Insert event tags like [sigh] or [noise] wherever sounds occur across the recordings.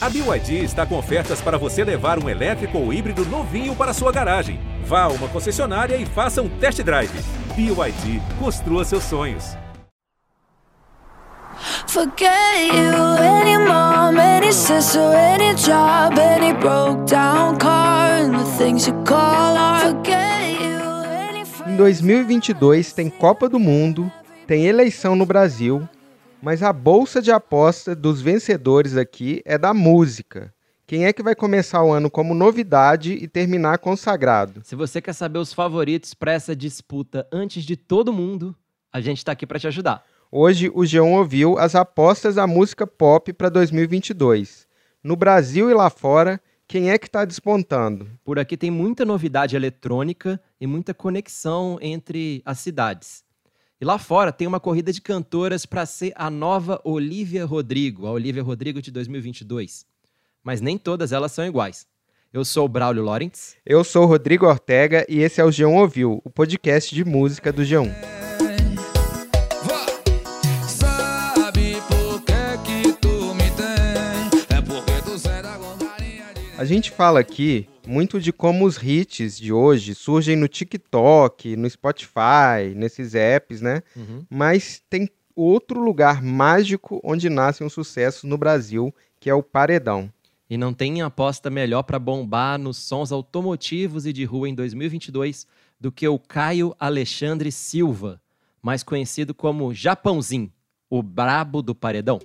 A BYD está com ofertas para você levar um elétrico ou híbrido novinho para sua garagem. Vá a uma concessionária e faça um test drive. BYD, construa seus sonhos. Forget you, any mom, any sister, any job, any broke down car, and the things you call art. Forget you, any Em 2022 tem Copa do Mundo, tem eleição no Brasil, mas a bolsa de aposta dos vencedores aqui é da música. Quem é que vai começar o ano como novidade e terminar consagrado? Se você quer saber os favoritos para essa disputa antes de todo mundo, a gente tá aqui para te ajudar. Hoje o G1 ouviu as apostas da música pop para 2022. No Brasil e lá fora, quem é que está despontando? Por aqui tem muita novidade eletrônica e muita conexão entre as cidades. E lá fora tem uma corrida de cantoras para ser a nova Olivia Rodrigo, a Olivia Rodrigo de 2022. Mas nem todas elas são iguais. Eu sou o Braulio Lawrence. Eu sou o Rodrigo Ortega e esse é o G1 Ouviu, o podcast de música do G1. Sabe por que que tu me tem? É de... A gente fala aqui muito de como os hits de hoje surgem no TikTok, no Spotify, nesses apps, né? Mas tem outro lugar mágico onde nascem os sucessos no Brasil, que é o paredão. E não tem aposta melhor para bombar nos sons automotivos e de rua em 2022 do que o Caio Alexandre Silva, mais conhecido como Japãozinho, o brabo do paredão.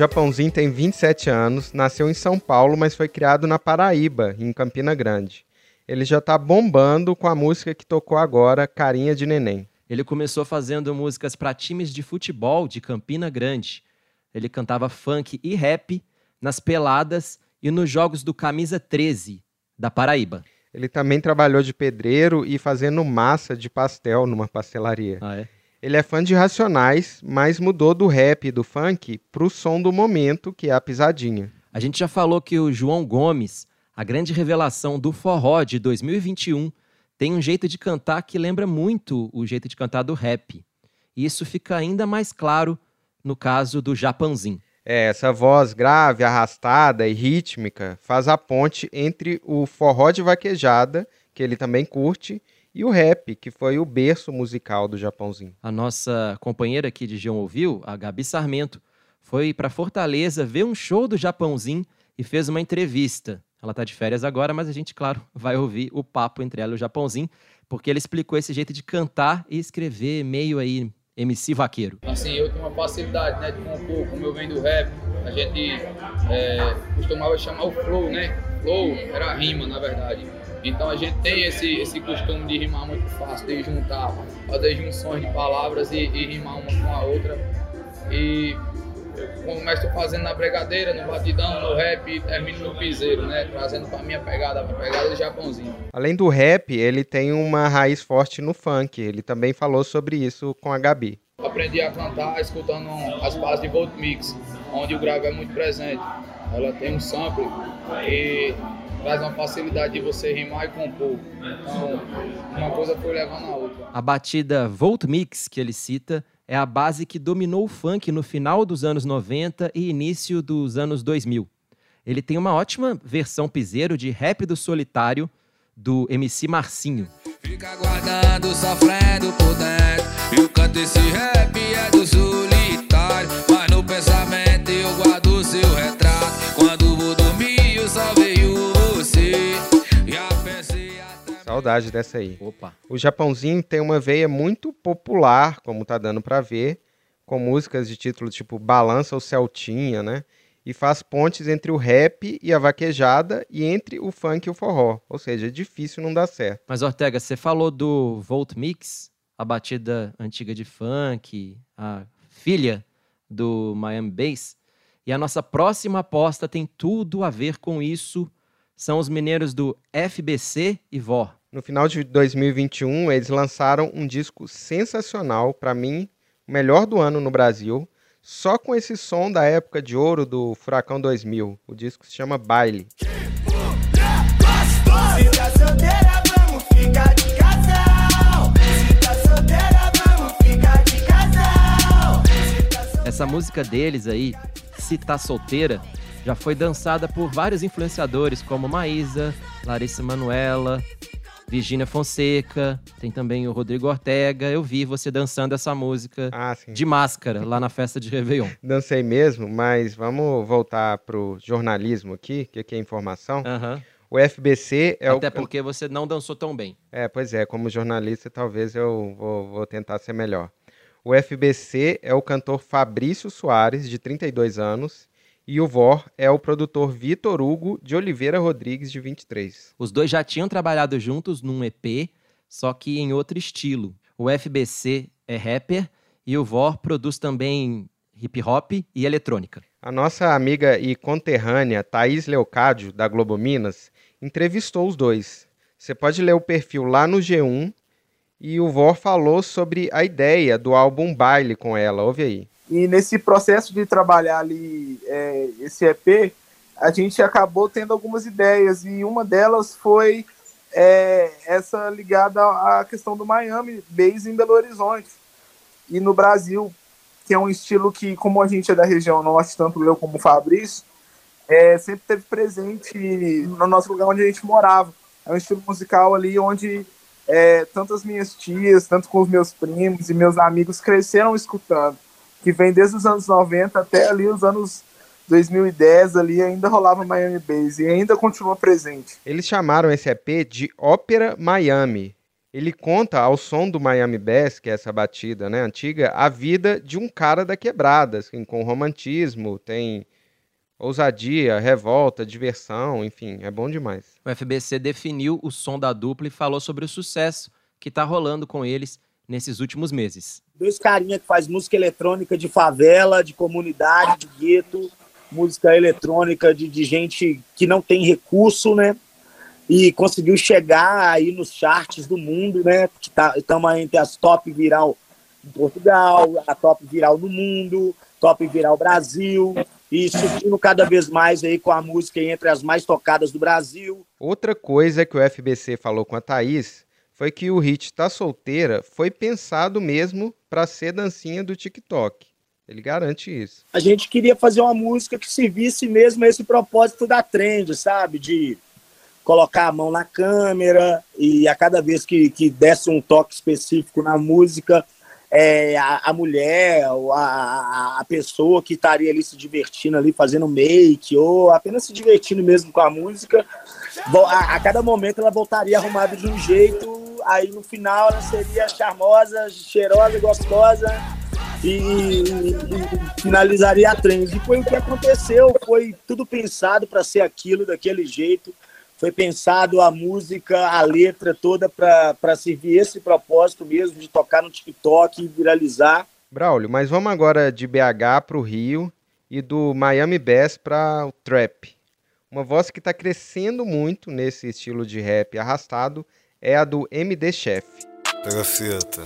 Japãozinho tem 27 anos, nasceu em São Paulo, mas foi criado na Paraíba, em Campina Grande. Ele já tá bombando com a música que tocou agora, Carinha de Neném. Ele começou fazendo músicas para times de futebol de Campina Grande. Ele cantava funk e rap nas peladas e nos jogos do Camisa 13 da Paraíba. Ele também trabalhou de pedreiro e fazendo massa de pastel numa pastelaria. Ah, é? Ele é fã de Racionais, mas mudou do rap e do funk pro som do momento, que é a pisadinha. A gente já falou que o João Gomes, a grande revelação do forró de 2021, tem um jeito de cantar que lembra muito o jeito de cantar do rap. E isso fica ainda mais claro no caso do Japanzinho. É, essa voz grave, arrastada e rítmica faz a ponte entre o forró de vaquejada, que ele também curte, e o rap, que foi o berço musical do Japãozinho. A nossa companheira aqui de João Ouviu, a Gabi Sarmento, foi para Fortaleza ver um show do Japãozinho e fez uma entrevista. Ela tá de férias agora, mas a gente, claro, [laughs] vai ouvir o papo entre ela e o Japãozinho, porque ele explicou esse jeito de cantar e escrever meio aí MC vaqueiro. Assim, eu tenho uma facilidade, né, de compor, como eu venho do rap, a gente é, costumava chamar o flow, né? Flow era rima, na verdade. Então a gente tem esse, esse costume de rimar muito fácil, de juntar, fazer junções de palavras e, e rimar uma com a outra. E eu começo fazendo na bregadeira, no batidão, no rap e termino no piseiro, né? Trazendo pra minha pegada, a pegada de Japãozinho. Além do rap, ele tem uma raiz forte no funk. Ele também falou sobre isso com a Gabi. Aprendi a cantar escutando as bases de Volt Mix, onde o grave é muito presente. Ela tem um sample e traz uma facilidade de você rimar e compor. Então, uma coisa foi levando a outra. A batida Volt Mix que ele cita é a base que dominou o funk no final dos anos 90 e início dos anos 2000. Ele tem uma ótima versão piseiro de Rap do Solitário do MC Marcinho. Fica guardando, sofrendo por dentro. E o canto desse rap é do solitário. Mas no pensamento eu guardo o seu retrato. Saudade dessa aí. Opa. O Japãozinho tem uma veia muito popular, como tá dando pra ver, com músicas de título tipo Balança ou Celtinha, né? E faz pontes entre o rap e a vaquejada e entre o funk e o forró. Ou seja, é difícil não dar certo. Mas Ortega, você falou do Volt Mix, a batida antiga de funk, a filha do Miami Bass. E a nossa próxima aposta tem tudo a ver com isso. São os mineiros do FBC e Vó. No final de 2021, eles lançaram um disco sensacional, pra mim, o melhor do ano no Brasil, só com esse som da época de ouro do Furacão 2000. O disco se chama Baile. Essa música deles aí, Se Tá Solteira, já foi dançada por vários influenciadores como Maísa, Larissa Manuela, Virgínia Fonseca, tem também o Rodrigo Ortega. Eu vi você dançando essa música Ah, de máscara lá na festa de Réveillon. [laughs] Dancei mesmo, mas vamos voltar pro jornalismo aqui, que aqui é informação. Aham. O FBC é Até o. porque você não dançou tão bem. É, pois é, como jornalista, talvez eu vou, vou tentar ser melhor. O FBC é o cantor Fabrício Soares, de 32 anos, e o VOR é o produtor Vitor Hugo de Oliveira Rodrigues, de 23. Os dois já tinham trabalhado juntos num EP, só que em outro estilo. O FBC é rapper e o VOR produz também hip hop e eletrônica. A nossa amiga e conterrânea Thaís Leocádio, da Globo Minas, entrevistou os dois. Você pode ler o perfil lá no G1 e o VOR falou sobre a ideia do álbum Baile com ela. Ouve aí. E nesse processo de trabalhar ali é, esse EP, a gente acabou tendo algumas ideias. E uma delas foi é, essa ligada à questão do Miami Base em Belo Horizonte. E no Brasil, que é um estilo que, como a gente é da região norte, tanto eu como o Fabrício, é, sempre teve presente no nosso lugar onde a gente morava. É um estilo musical ali onde é, tanto as minhas tias, tanto com os meus primos e meus amigos cresceram escutando que vem desde os anos 90 até ali os anos 2010 ali ainda rolava Miami Bass e ainda continua presente. Eles chamaram esse EP de Ópera Miami. Ele conta ao som do Miami Bass, que é essa batida né, antiga, a vida de um cara da quebrada, assim, com romantismo, tem ousadia, revolta, diversão, enfim, é bom demais. O FBC definiu o som da dupla e falou sobre o sucesso que está rolando com eles nesses últimos meses. Dois carinha que faz música eletrônica de favela, de comunidade, de gueto, música eletrônica de, de gente que não tem recurso, né? E conseguiu chegar aí nos charts do mundo, né? Estamos tá, entre as top viral em Portugal, a top viral no mundo, top viral Brasil, e subindo cada vez mais aí com a música entre as mais tocadas do Brasil. Outra coisa que o FBC falou com a Thaís foi que o hit Tá Solteira foi pensado mesmo para ser dancinha do TikTok. Ele garante isso. A gente queria fazer uma música que servisse mesmo a esse propósito da trend, sabe? De colocar a mão na câmera e a cada vez que, que desse um toque específico na música, é, a, a, mulher, a, a pessoa que estaria ali se divertindo ali, fazendo make, ou apenas se divertindo mesmo com a música, a, a cada momento ela voltaria arrumada de um jeito, aí no final ela seria charmosa, cheirosa, gostosa, e, e, e, finalizaria a trend. E foi o que aconteceu, foi tudo pensado para ser aquilo, daquele jeito. Foi pensado a música, a letra toda para servir esse propósito mesmo de tocar no TikTok e viralizar. Braulio, mas vamos agora de BH para o Rio e do Miami Bass para o Trap. Uma voz que está crescendo muito nesse estilo de rap arrastado é a do MD Chef. Pega a fita.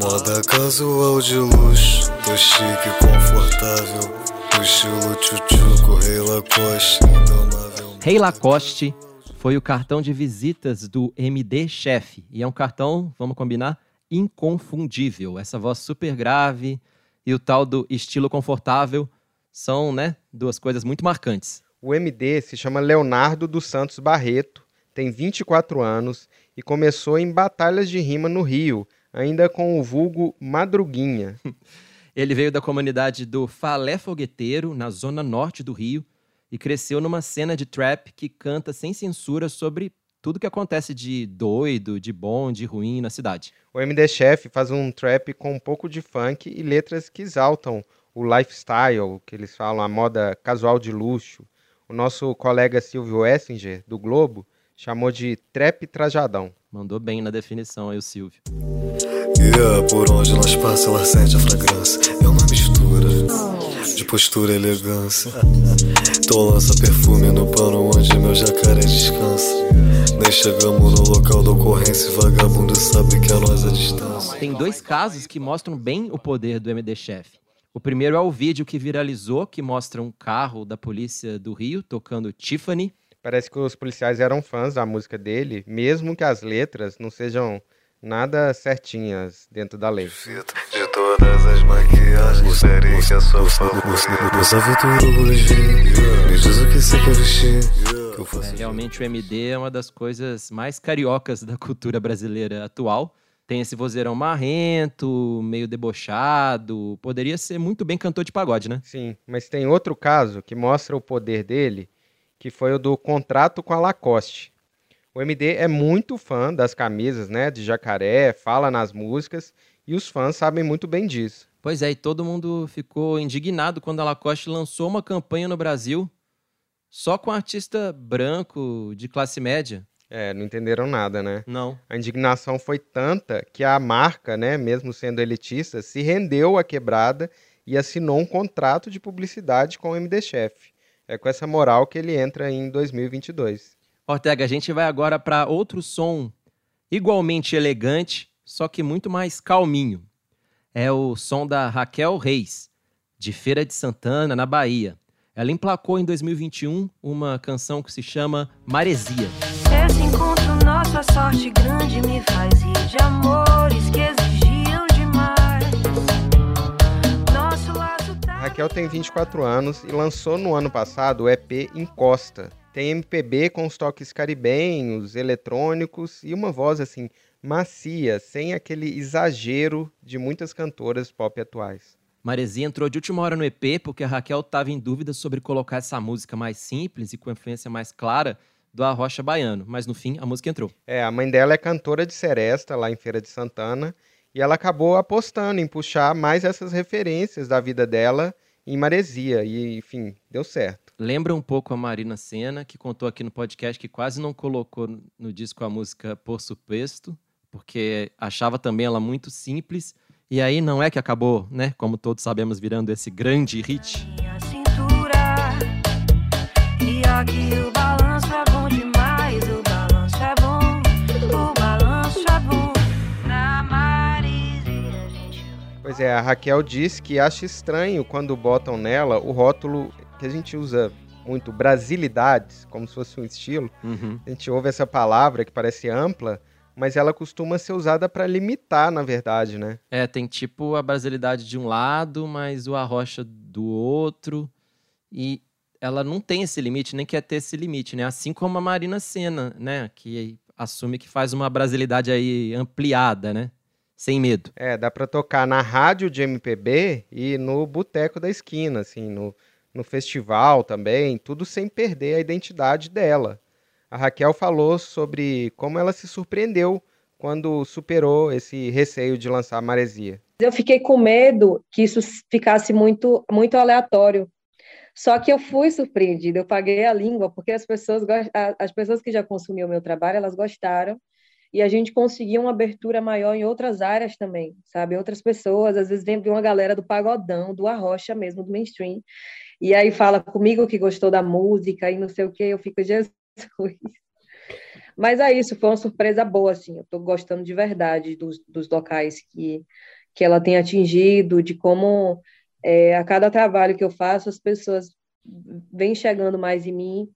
Moda casual de luxo, tô chique e confortável. No estilo tchutchuco, Rei Lacoste, indomável. Rei Lacoste foi o cartão de visitas do MD Chef. E é um cartão, vamos combinar, inconfundível. Essa voz super grave e o tal do estilo confortável são, né, duas coisas muito marcantes. O MD se chama Leonardo dos Santos Barreto, tem 24 anos e começou em batalhas de rima no Rio, ainda com o vulgo Madruguinha. [laughs] Ele veio da comunidade do Falé Fogueteiro, na zona norte do Rio, e cresceu numa cena de trap que canta sem censura sobre tudo que acontece de doido, de bom, de ruim na cidade. O MD Chef faz um trap com um pouco de funk e letras que exaltam o lifestyle, que eles falam, a moda casual de luxo. O nosso colega Silvio Essinger, do Globo, chamou de trap trajadão. Mandou bem na definição aí o Silvio. Yeah, por onde elas passam, ela sente a fragrância. É uma mistura de postura e elegância. Então lança perfume no pano onde meu jacaré descansa. Nem chegamos no local da ocorrência, vagabundo sabe que a nós é distância. Tem dois casos que mostram bem o poder do MD Chef. O primeiro é o vídeo que viralizou, que mostra um carro da polícia do Rio tocando Tiffany. Parece que os policiais eram fãs da música dele, mesmo que as letras não sejam Nada certinhas dentro da lei. De todas as maquiagens, que a sua hoje, me diz o que você quer vestir. É, realmente o MD é uma das coisas mais cariocas da cultura brasileira atual. Tem esse vozeirão marrento, meio debochado. Poderia ser muito bem cantor de pagode, né? Sim, mas tem outro caso que mostra o poder dele, que foi o do contrato com a Lacoste. O MD é muito fã das camisas, né, de jacaré, fala nas músicas e os fãs sabem muito bem disso. Pois é, e todo mundo ficou indignado quando a Lacoste lançou uma campanha no Brasil só com artista branco de classe média. É, não entenderam nada, né? Não. A indignação foi tanta que a marca, né, mesmo sendo elitista, se rendeu à quebrada e assinou um contrato de publicidade com o MD Chef. É com essa moral que ele entra em 2022. Ortega, a gente vai agora para outro som igualmente elegante, só que muito mais calminho. É o som da Raquel Reis, de Feira de Santana, na Bahia. Ela emplacou em 2021 uma canção que se chama Maresia. Esse encontro, nossa sorte grande me faz rir de amores que Raquel tem 24 anos e lançou no ano passado o EP Encosta. Tem MPB com os toques caribenhos, eletrônicos e uma voz assim macia, sem aquele exagero de muitas cantoras pop atuais. Maresia entrou de última hora no EP porque a Raquel estava em dúvida sobre colocar essa música mais simples e com influência mais clara do Arrocha Baiano, mas no fim a música entrou. É, a mãe dela é cantora de seresta lá em Feira de Santana e ela acabou apostando em puxar mais essas referências da vida dela em Maresia e, enfim, deu certo. Lembra um pouco a Marina Senna, que contou aqui no podcast que quase não colocou no disco a música Por Suposto, porque achava também ela muito simples. E aí não é que acabou, né? Como todos sabemos, virando esse grande hit. minha cintura. E aqui Pois é, a Raquel diz que acha estranho quando botam nela o rótulo que a gente usa muito, brasilidades, como se fosse um estilo. Uhum. A gente ouve essa palavra que parece ampla, mas ela costuma ser usada para limitar, na verdade, né? É, tem tipo a brasilidade de um lado, mas o arrocha do outro. E ela não tem esse limite, nem quer ter esse limite, né? Assim como a Marina Senna, né? Que assume que faz uma brasilidade aí ampliada, né? Sem medo. É, dá para tocar na rádio de MPB e no boteco da esquina, assim, no, no festival também, tudo sem perder a identidade dela. A Raquel falou sobre como ela se surpreendeu quando superou esse receio de lançar Maresia. Eu fiquei com medo que isso ficasse muito, muito aleatório. Só que eu fui surpreendida, eu paguei a língua, porque as pessoas, a- as pessoas que já consumiam o meu trabalho, elas gostaram, e a gente conseguiu uma abertura maior em outras áreas também, sabe? Outras pessoas, às vezes vem uma galera do pagodão, do arrocha mesmo, do mainstream, e aí fala comigo que gostou da música e não sei o que, eu fico, Jesus. Mas é isso, foi uma surpresa boa, assim, eu estou gostando de verdade dos, dos locais que, que ela tem atingido, de como é, a cada trabalho que eu faço, as pessoas vêm chegando mais em mim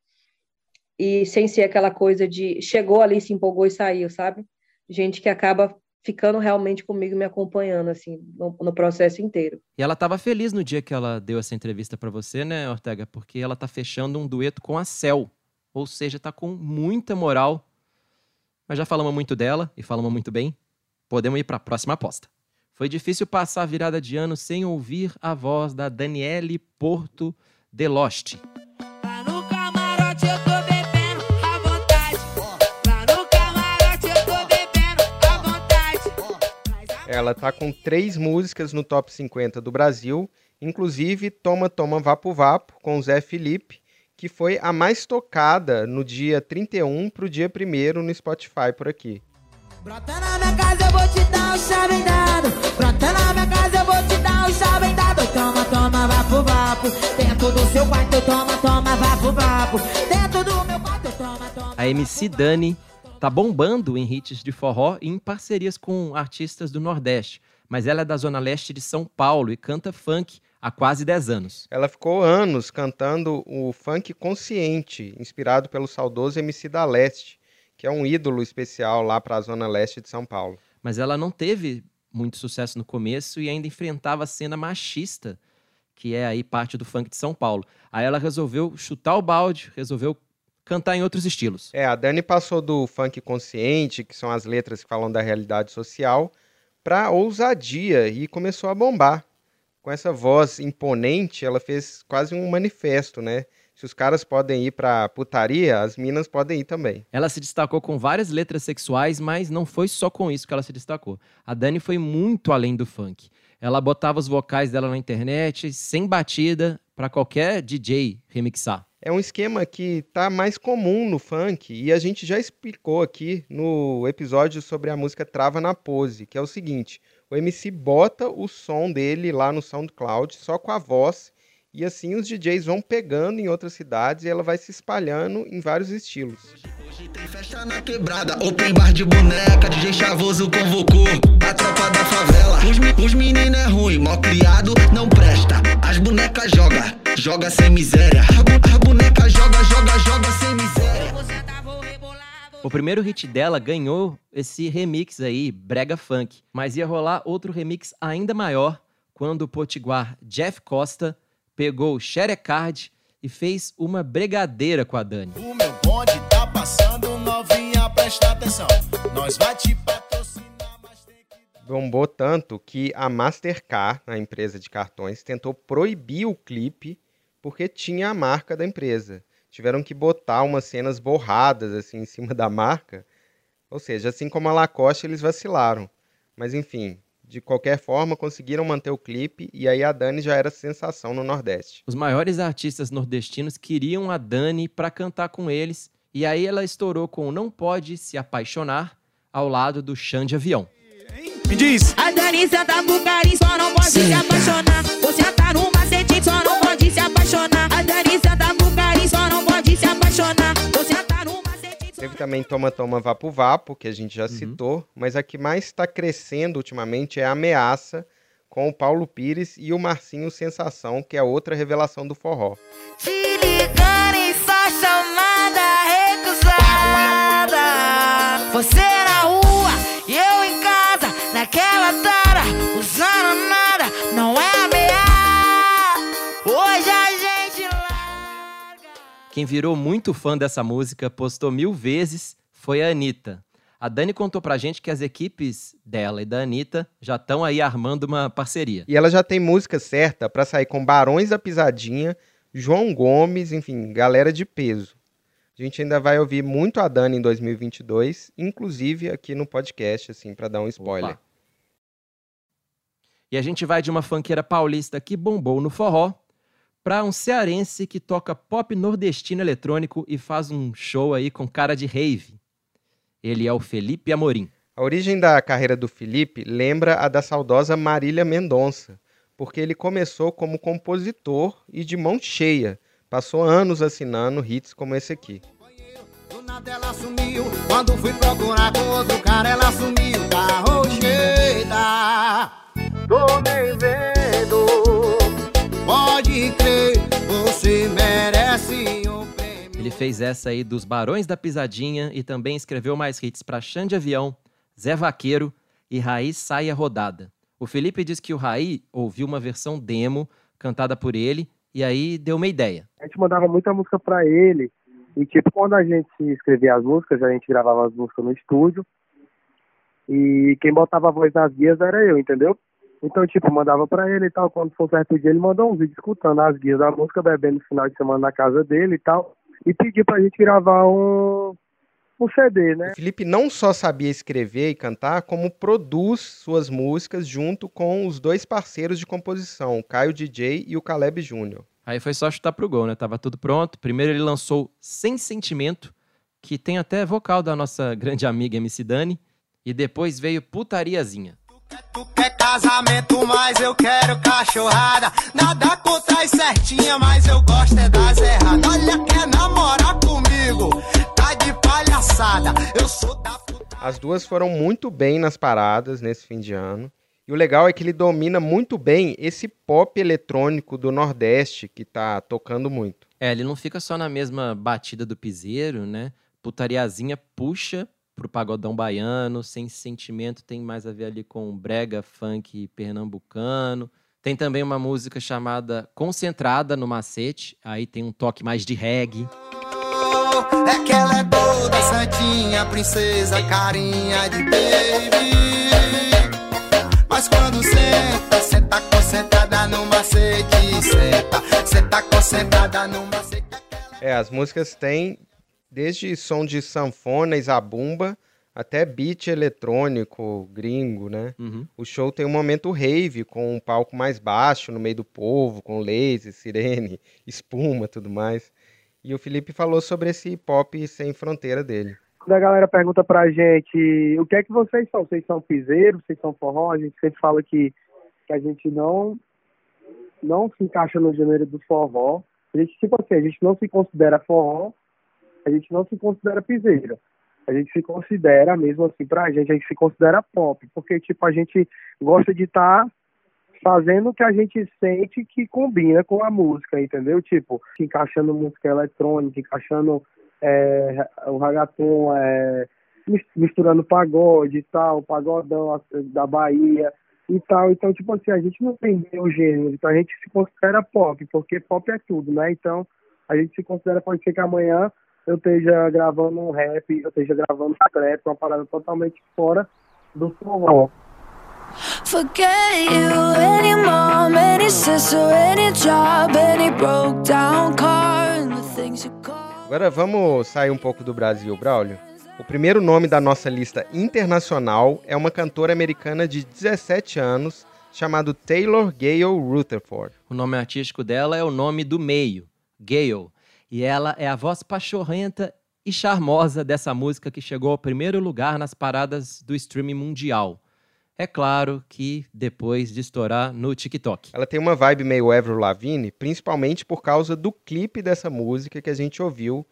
e sem ser aquela coisa de chegou ali, se empolgou e saiu, sabe? Gente que acaba ficando realmente comigo, me acompanhando, assim, no, no processo inteiro. E ela estava feliz no dia que ela deu essa entrevista para você, né, Ortega? Porque ela tá fechando um dueto com a Cel. Ou seja, tá com muita moral. Mas já falamos muito dela e falamos muito bem. Podemos ir para a próxima aposta. Foi difícil passar a virada de ano sem ouvir a voz da Daniele Porto de Ela tá com três músicas no top 50 do Brasil, inclusive Toma Toma Vapo Vapo, com o Zé Felipe, que foi a mais tocada no dia 31 pro dia 1 no Spotify por aqui. Brota na minha casa, eu vou te dar um chave dado. Brota na minha casa, eu vou te dar um chave dado. Toma, toma, vapo, vapo. Dentro do seu quarto, toma, toma, vapo, vapo. Dentro do meu quarto, toma, toma. A MC Dani tá bombando em hits de forró e em parcerias com artistas do Nordeste. Mas ela é da Zona Leste de São Paulo e canta funk há quase 10 anos. Ela ficou anos cantando o funk consciente, inspirado pelo saudoso MC da Leste, que é um ídolo especial lá para a zona leste de São Paulo. mas ela não teve muito sucesso no começo e ainda enfrentava a cena machista, que é aí parte do funk de São Paulo. Aí ela resolveu chutar o balde, resolveu cantar em outros estilos. É, a Dani passou do funk consciente, que são as letras que falam da realidade social, para ousadia e começou a bombar. Com essa voz imponente, ela fez quase um manifesto, né? Se os caras podem ir pra putaria, as minas podem ir também. Ela se destacou com várias letras sexuais, mas não foi só com isso que ela se destacou. A Dani foi muito além do funk. Ela botava os vocais dela na internet, sem batida, para qualquer DJ remixar. É um esquema que tá mais comum no funk e a gente já explicou aqui no episódio sobre a música Trava na Pose, que é o seguinte: o MC bota o som dele lá no SoundCloud só com a voz e assim os DJs vão pegando em outras cidades e ela vai se espalhando em vários estilos. Hoje tem festa na quebrada, open bar de boneca, DJ Chavoso convocou a tropa da favela. Os, os meninos é ruim, mal criado, não presta. As bonecas joga, joga sem miséria. A, bu- a boneca joga, joga, joga sem miséria. O primeiro hit dela ganhou esse remix aí, Brega Funk. Mas ia rolar outro remix ainda maior quando o potiguar Jeff Costa pegou o Xerecard e fez uma bregadeira com a Dani. O meu bonde tá passando, novinha, presta atenção. Nós vai te patrocinar. Bombou tanto que a Mastercard, a empresa de cartões, tentou proibir o clipe porque tinha a marca da empresa. Tiveram que botar umas cenas borradas assim em cima da marca. Ou seja, assim como a Lacoste, eles vacilaram. Mas enfim, de qualquer forma, conseguiram manter o clipe e aí a Dani já era sensação no Nordeste. Os maiores artistas nordestinos queriam a Dani pra cantar com eles, e aí ela estourou com Não Pode Se Apaixonar ao lado do Xande de Avião. Me diz. A Dani senta pro carinho, só não pode se apaixonar. Você tá no macete, só não pode se apaixonar. A Dani senta Teve também Toma Toma Vapo Vapo, que a gente já citou, mas a que mais está crescendo ultimamente é a Ameaça, com o Paulo Pires e o Marcinho Sensação, que é outra revelação do forró. Te ligando Quem virou muito fã dessa música, postou mil vezes, foi a Anitta. A Dani contou pra gente que as equipes dela e da Anitta já estão aí armando uma parceria. E ela já tem música certa para sair com Barões da Pisadinha, João Gomes, enfim, galera de peso. A gente ainda vai ouvir muito a Dani em 2022, inclusive aqui no podcast, assim, para dar um spoiler. Opa. E a gente vai de uma funkeira paulista que bombou no forró para um cearense que toca pop nordestino eletrônico e faz um show aí com cara de rave. Ele é o Felipe Amorim. A origem da carreira do Felipe lembra a da saudosa Marília Mendonça, porque ele começou como compositor e de mão cheia. Passou anos assinando hits como esse aqui. Do nada ela sumiu. Quando fui procurar com outro cara, ela sumiu. Rocheida. Tô nem vendo. Pode crer, você merece um prêmio. Ele fez essa aí dos Barões da Pisadinha e também escreveu mais hits para Xande Avião, Zé Vaqueiro e Raí Saia Rodada. O Felipe diz que o Raí ouviu uma versão demo cantada por ele e aí deu uma ideia. A gente mandava muita música pra ele. E, tipo, quando a gente escrevia as músicas, a gente gravava as músicas no estúdio. E quem botava a voz nas guias era eu, entendeu? Então, tipo, mandava pra ele e tal. Quando for certo dia, ele mandou um vídeo escutando as guias da música, bebendo no final de semana na casa dele e tal. E pediu pra gente gravar um, um CD, né? O Felipe não só sabia escrever e cantar, como produz suas músicas junto com os dois parceiros de composição, o Caio DJ e o Caleb Júnior. Aí foi só chutar pro gol, né? Tava tudo pronto. Primeiro ele lançou Sem Sentimento, que tem até vocal da nossa grande amiga MC Dani. E depois veio Putariazinha. Quer casamento, mas eu quero cachorrada. Nada contra as certinha, mas eu gosto é das erradas. Olha, quer namorar comigo? Tá de palhaçada. Eu sou da As duas foram muito bem nas paradas nesse fim de ano. E o legal é que ele domina muito bem esse pop eletrônico do Nordeste que tá tocando muito. É, ele não fica só na mesma batida do piseiro, né? Putariazinha puxa pro pagodão baiano. Sem sentimento tem mais a ver ali com brega, funk pernambucano. Tem também uma música chamada Concentrada no Macete. Aí tem um toque mais de reggae. É que ela é toda santinha, princesa, carinha de baby. Mas quando senta, senta concentrada no macete. Senta, senta concentrada no macete. É, as músicas têm desde som de sanfona e zabumba até beat eletrônico gringo, né? Uhum. O show tem um momento rave, com um palco mais baixo, no meio do povo, com laser, sirene, [laughs] espuma, tudo mais. E o Felipe falou sobre esse pop sem fronteira dele. Quando a galera pergunta pra gente o que é que vocês são, vocês são piseiro, vocês são forró, a gente sempre fala que, que a gente não não se encaixa no gênero do forró. A gente, tipo assim, a gente não se considera forró, a gente não se considera piseiro. A gente se considera, mesmo assim, pra gente, a gente se considera pop, porque, tipo, a gente gosta de estar fazendo o que a gente sente que combina com a música, entendeu? Tipo, encaixando música eletrônica, encaixando é, o ragaton, é, mis- misturando pagode e tal, pagodão da Bahia e tal. Então, tipo assim, a gente não tem o gênero, então a gente se considera pop, porque pop é tudo, né? Então, a gente se considera, pode ser que amanhã eu esteja gravando um rap, eu esteja gravando um trap, uma parada totalmente fora do forró. Forget you, any mom, any sister, any job, any broke down car, and the things you call. Agora vamos sair um pouco do Brasil, Braulio. O primeiro nome da nossa lista internacional é uma cantora americana de 17 anos chamada Taylor Gale Rutherford. O nome artístico dela é o nome do meio, Gale. E ela é a voz pachorrenta e charmosa dessa música que chegou ao primeiro lugar nas paradas do streaming mundial. É claro que depois de estourar no TikTok. Ela tem uma vibe meio Avril Lavigne, principalmente por causa do clipe dessa música que a gente ouviu,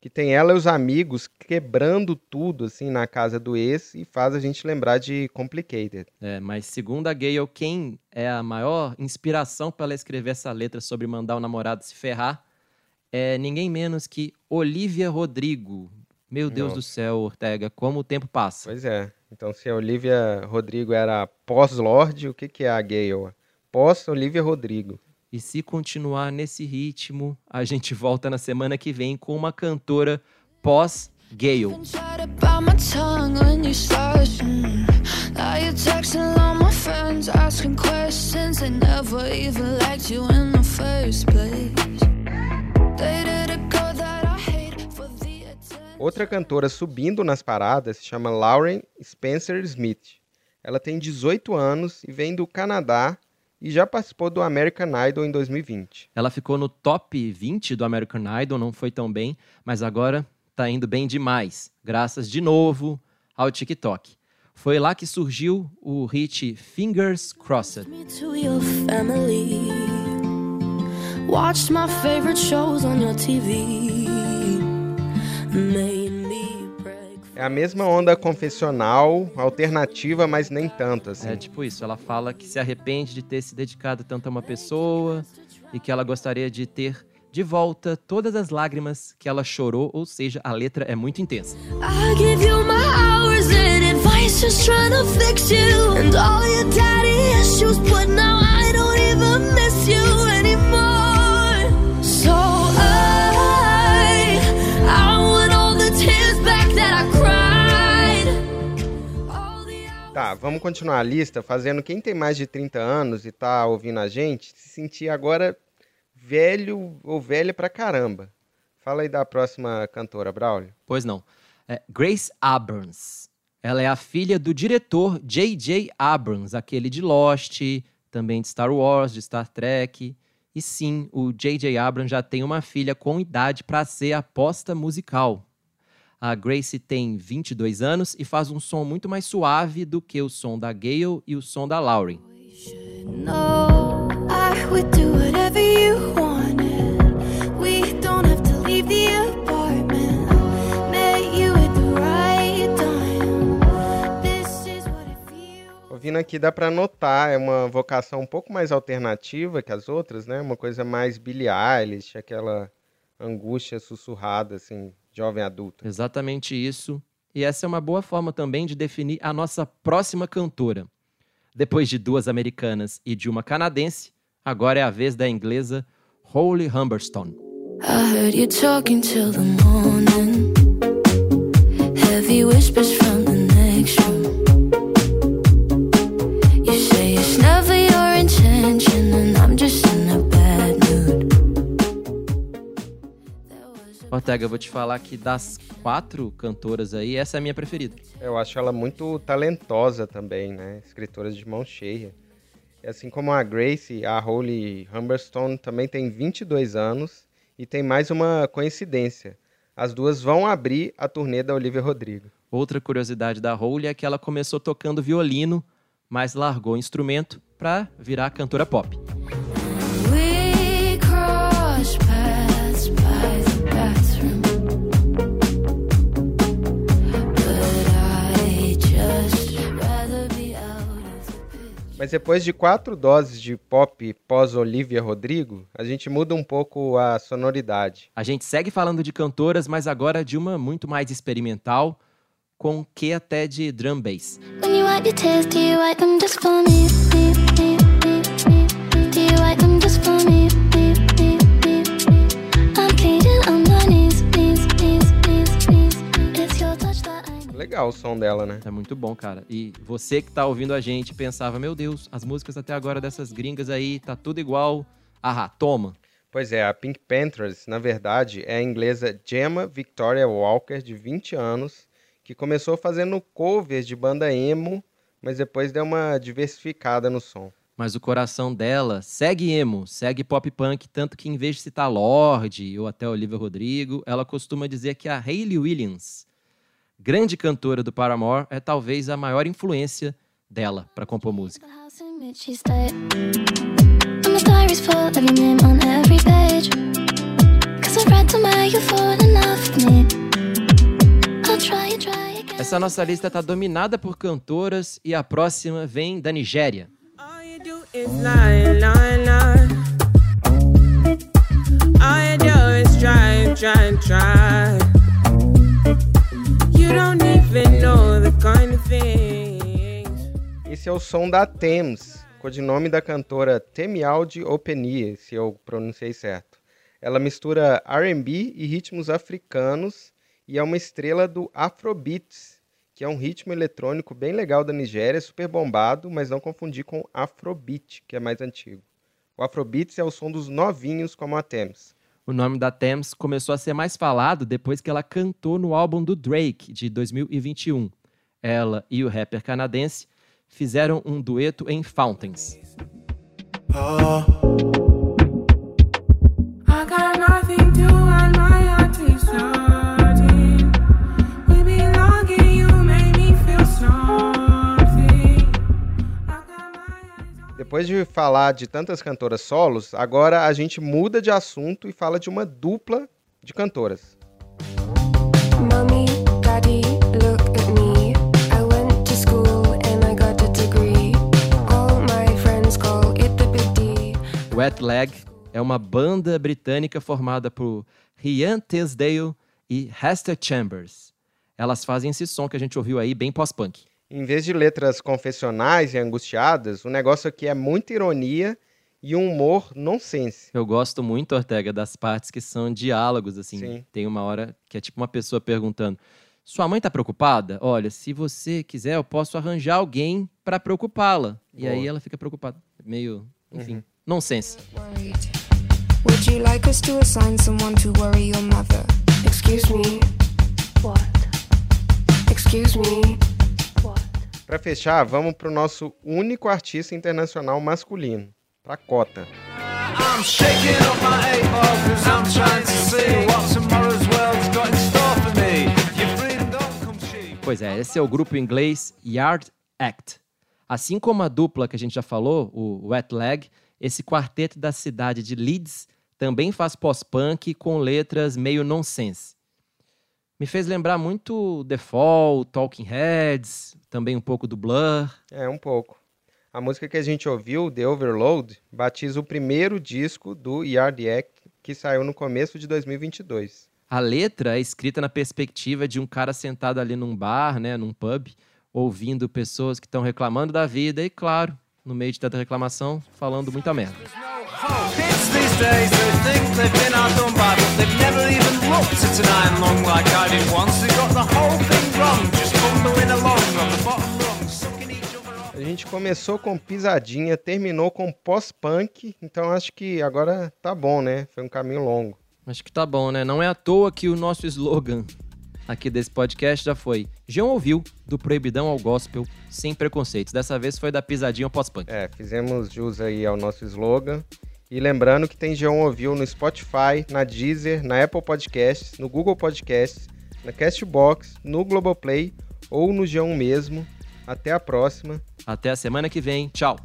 que tem ela e os amigos quebrando tudo assim na casa do ex e faz a gente lembrar de Complicated. É, mas segundo a Gale, quem é a maior inspiração para ela escrever essa letra sobre mandar o namorado se ferrar é ninguém menos que Olivia Rodrigo. Meu Deus Nossa. do céu, Ortega, como o tempo passa. Pois é. Então se a Olivia Rodrigo era pós-Lorde, o que que é a Gale? Pós-Olivia Rodrigo. E se continuar nesse ritmo, a gente volta na semana que vem com uma cantora pós-Gale. Outra cantora subindo nas paradas se chama Lauren Spencer Smith. Ela tem 18 anos e vem do Canadá e já participou do American Idol em 2020. Ela ficou no top 20 do American Idol, não foi tão bem, mas agora tá indo bem demais, graças de novo ao TikTok. Foi lá que surgiu o hit Fingers Crossed. Me to your family. Watched my favorite shows on your TV. Made me break. É a mesma onda confessional, alternativa, mas nem tanto assim. É tipo isso, ela fala que se arrepende de ter se dedicado tanto a uma pessoa e que ela gostaria de ter de volta todas as lágrimas que ela chorou, ou seja, a letra é muito intensa. I give you my hours and advice, Tá, vamos continuar a lista fazendo quem tem mais de 30 anos e tá ouvindo a gente se sentir agora velho ou velha pra caramba. Fala aí da próxima cantora, Braulio. Pois não. É Grace Abrams. Ela é a filha do diretor J.J. Abrams, aquele de Lost, também de Star Wars, de Star Trek. E sim, o J.J. Abrams já tem uma filha com idade para ser aposta musical. A Grace tem 22 anos e faz um som muito mais suave do que o som da Gale e o som da Lauren. Ouvindo aqui dá pra notar, é uma vocação um pouco mais alternativa que as outras, né? Uma coisa mais Billie Eilish, aquela angústia sussurrada, assim, jovem adulta. Exatamente isso. E essa é uma boa forma também de definir a nossa próxima cantora. Depois de duas americanas e de uma canadense, agora é a vez da inglesa Holly Humberstone. I heard you talking till the morning. Heavy whispers from the next room. Ortega, eu vou te falar que das quatro cantoras aí, essa é a minha preferida. Eu acho ela muito talentosa também, né? Escritora de mão cheia. Assim como a Grace, a Holly Humberstone também tem 22 anos e tem mais uma coincidência. As duas vão abrir a turnê da Olivia Rodrigo. Outra curiosidade da Holly é que ela começou tocando violino, mas largou o instrumento para virar cantora pop. Mas depois de quatro doses de pop pós-Olivia Rodrigo, a gente muda um pouco a sonoridade. A gente segue falando de cantoras, mas agora de uma muito mais experimental, com que até de drum bass. When you wipe your tears, do you wipe them just for me? Legal o som dela, né? É muito bom, cara. E você que tá ouvindo a gente pensava, meu Deus, as músicas até agora dessas gringas aí, tá tudo igual. Ah, toma. Pois é, a Pink Panthers, na verdade, é a inglesa Gemma Victoria Walker, de 20 anos, que começou fazendo covers de banda emo, mas depois deu uma diversificada no som. Mas o coração dela segue emo, segue pop punk, tanto que em vez de citar Lorde ou até Olivia Rodrigo, ela costuma dizer que a Hayley Williams, grande cantora do Paramore, é talvez a maior influência dela para compor música. Essa nossa lista tá dominada por cantoras e a próxima vem da Nigéria. It's lie, lie, lie. All Esse é o som da Thames, codinome da cantora Temialdi Openie, se eu pronunciei certo. Ela mistura R&B e ritmos africanos e é uma estrela do Afrobeats, que é um ritmo eletrônico bem legal da Nigéria, super bombado, mas não confundir com Afrobeat, que é mais antigo. O Afrobeats é o som dos novinhos como a Thames. O nome da Thames começou a ser mais falado depois que ela cantou no álbum do Drake, de 2021. Ela e o rapper canadense fizeram um dueto em Fountains. I Depois de falar de tantas cantoras solos, agora a gente muda de assunto e fala de uma dupla de cantoras. Mommy, daddy. Wet Leg é uma banda britânica formada por Ryan Tisdale e Hester Chambers. Elas fazem esse som que a gente ouviu aí, bem pós-punk. Em vez de letras confessionais e angustiadas, o negócio aqui é muita ironia e um humor nonsense. Eu gosto muito, Ortega, das partes que são diálogos, assim. Sim. Tem uma hora que é tipo uma pessoa perguntando: Sua mãe tá preocupada? Olha, se você quiser, eu posso arranjar alguém pra preocupá-la. E aí ela fica preocupada. Meio, enfim, nonsense. Would you like us to assign someone to worry your mother? Excuse me. What? Excuse me. Pra fechar, vamos pro nosso único artista internacional masculino, pra Cota. Pois é, esse é o grupo inglês Yard Act. Assim como a dupla que a gente já falou, o Wet Leg, esse quarteto da cidade de Leeds também faz pós-punk com letras meio nonsense. Me fez lembrar muito The Fall, Talking Heads, também um pouco do Blur. É, um pouco. A música que a gente ouviu, The Overload, batiza o primeiro disco do Yard Act que saiu no começo de 2022. A letra é escrita na perspectiva de um cara sentado ali num bar, né, num pub, ouvindo pessoas que estão reclamando da vida e, claro, no meio de tanta reclamação, falando muita merda. Kids these days, they think they've been outdone by, but they've never even looked at an iron long like I did once. They got the whole thing wrong, just bumbling along on the bottom rung, sucking each other A gente começou com pisadinha, terminou com pós-punk, então acho que agora tá bom, né? Foi um caminho longo. Acho que tá bom, né? Não é à toa que o nosso slogan aqui desse podcast já foi João ouviu, do proibidão ao gospel, sem preconceitos. Dessa vez foi da pisadinha ao pós-punk. É, fizemos jus aí ao nosso slogan. E lembrando que tem Geon Ouviu no Spotify, na Deezer, na Apple Podcasts, no Google Podcasts, na Castbox, no Globoplay ou no Geon mesmo. Até a próxima. Até a semana que vem. Tchau.